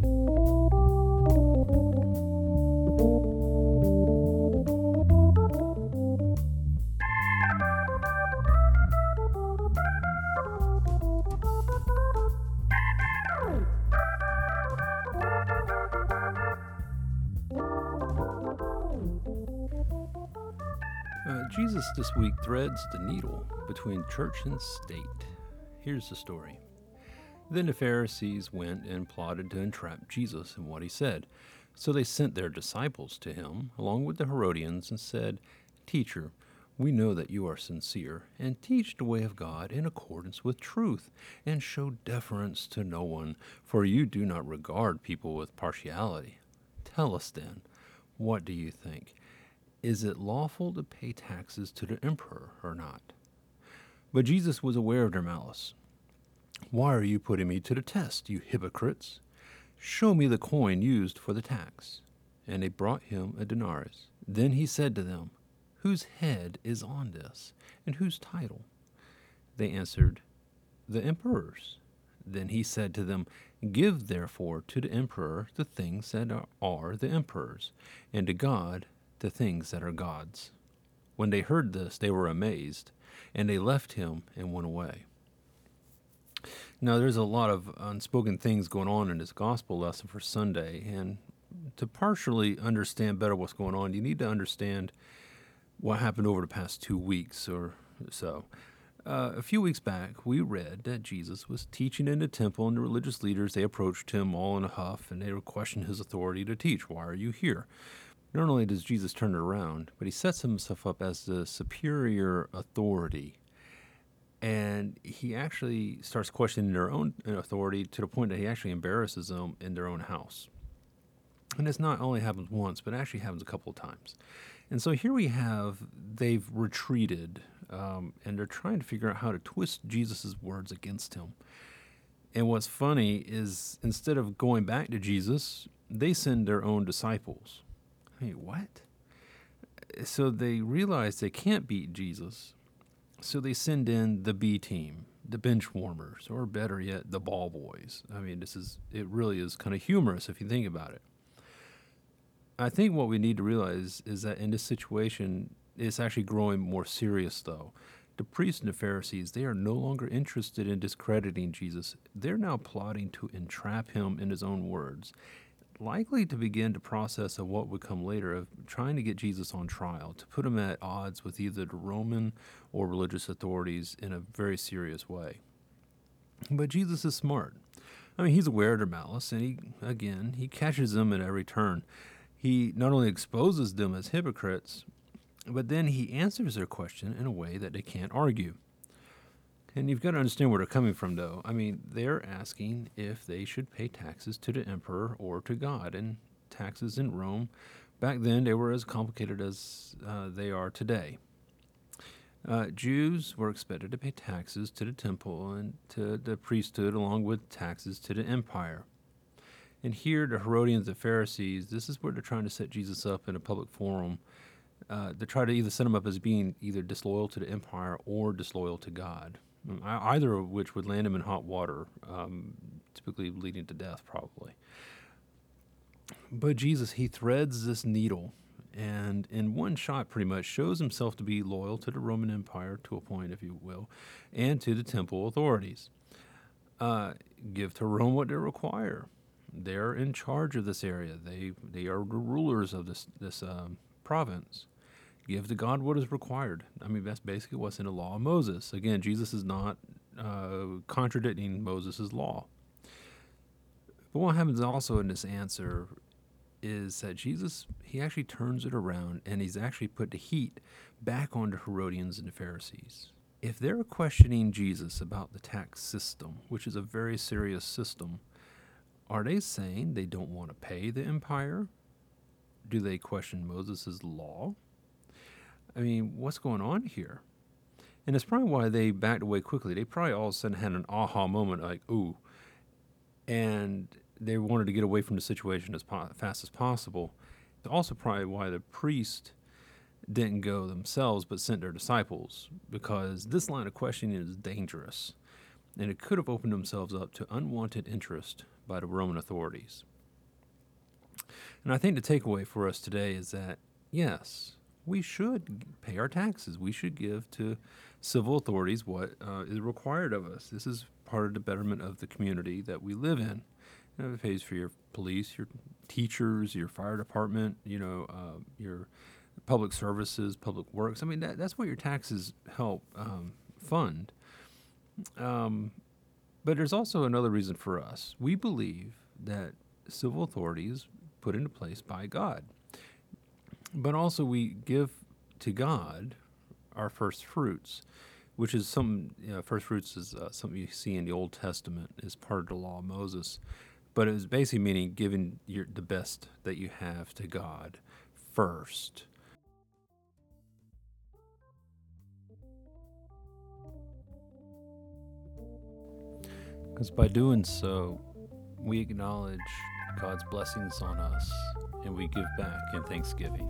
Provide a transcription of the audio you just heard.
Uh, Jesus this week threads the needle between church and state. Here's the story. Then the Pharisees went and plotted to entrap Jesus in what he said. So they sent their disciples to him, along with the Herodians, and said, Teacher, we know that you are sincere, and teach the way of God in accordance with truth, and show deference to no one, for you do not regard people with partiality. Tell us then, what do you think? Is it lawful to pay taxes to the emperor or not? But Jesus was aware of their malice. Why are you putting me to the test, you hypocrites? Show me the coin used for the tax. And they brought him a denarius. Then he said to them, Whose head is on this, and whose title? They answered, The emperor's. Then he said to them, Give therefore to the emperor the things that are the emperor's, and to God the things that are God's. When they heard this, they were amazed, and they left him and went away. Now, there's a lot of unspoken things going on in this gospel lesson for Sunday, and to partially understand better what's going on, you need to understand what happened over the past two weeks or so. Uh, a few weeks back, we read that Jesus was teaching in the temple, and the religious leaders they approached him all in a huff, and they questioned his authority to teach. Why are you here? Not only does Jesus turn it around, but he sets himself up as the superior authority. And he actually starts questioning their own authority to the point that he actually embarrasses them in their own house. And this not only happens once, but actually happens a couple of times. And so here we have they've retreated um, and they're trying to figure out how to twist Jesus' words against him. And what's funny is instead of going back to Jesus, they send their own disciples. Hey, what? So they realize they can't beat Jesus. So they send in the B team, the bench warmers, or better yet, the ball boys. I mean, this is, it really is kind of humorous if you think about it. I think what we need to realize is that in this situation, it's actually growing more serious, though. The priests and the Pharisees, they are no longer interested in discrediting Jesus. They're now plotting to entrap him in his own words likely to begin the process of what would come later of trying to get Jesus on trial, to put him at odds with either the Roman or religious authorities in a very serious way. But Jesus is smart. I mean, he's aware of their malice, and he, again, he catches them at every turn. He not only exposes them as hypocrites, but then he answers their question in a way that they can't argue. And you've got to understand where they're coming from, though. I mean, they're asking if they should pay taxes to the emperor or to God. And taxes in Rome, back then, they were as complicated as uh, they are today. Uh, Jews were expected to pay taxes to the temple and to the priesthood, along with taxes to the empire. And here, the Herodians and Pharisees, this is where they're trying to set Jesus up in a public forum uh, to try to either set him up as being either disloyal to the empire or disloyal to God either of which would land him in hot water, um, typically leading to death, probably. But Jesus, he threads this needle and in one shot pretty much shows himself to be loyal to the Roman Empire to a point, if you will, and to the temple authorities. Uh, give to Rome what they require. They're in charge of this area. They they are the rulers of this this um, province. Give to God what is required. I mean, that's basically what's in the law of Moses. Again, Jesus is not uh, contradicting Moses' law. But what happens also in this answer is that Jesus, he actually turns it around and he's actually put the heat back on the Herodians and the Pharisees. If they're questioning Jesus about the tax system, which is a very serious system, are they saying they don't want to pay the empire? Do they question Moses' law? I mean, what's going on here? And it's probably why they backed away quickly. They probably all of a sudden had an aha moment, like, ooh. And they wanted to get away from the situation as po- fast as possible. It's also probably why the priest didn't go themselves but sent their disciples, because this line of questioning is dangerous. and it could have opened themselves up to unwanted interest by the Roman authorities. And I think the takeaway for us today is that, yes, we should pay our taxes. We should give to civil authorities what uh, is required of us. This is part of the betterment of the community that we live in. You know, it pays for your police, your teachers, your fire department, you know, uh, your public services, public works. I mean, that, that's what your taxes help um, fund. Um, but there's also another reason for us. We believe that civil authorities put into place by God. But also, we give to God our first fruits, which is some you know, first fruits is uh, something you see in the Old Testament as part of the law of Moses. But it was basically meaning giving your, the best that you have to God first. Because by doing so, we acknowledge God's blessings on us, and we give back in thanksgiving.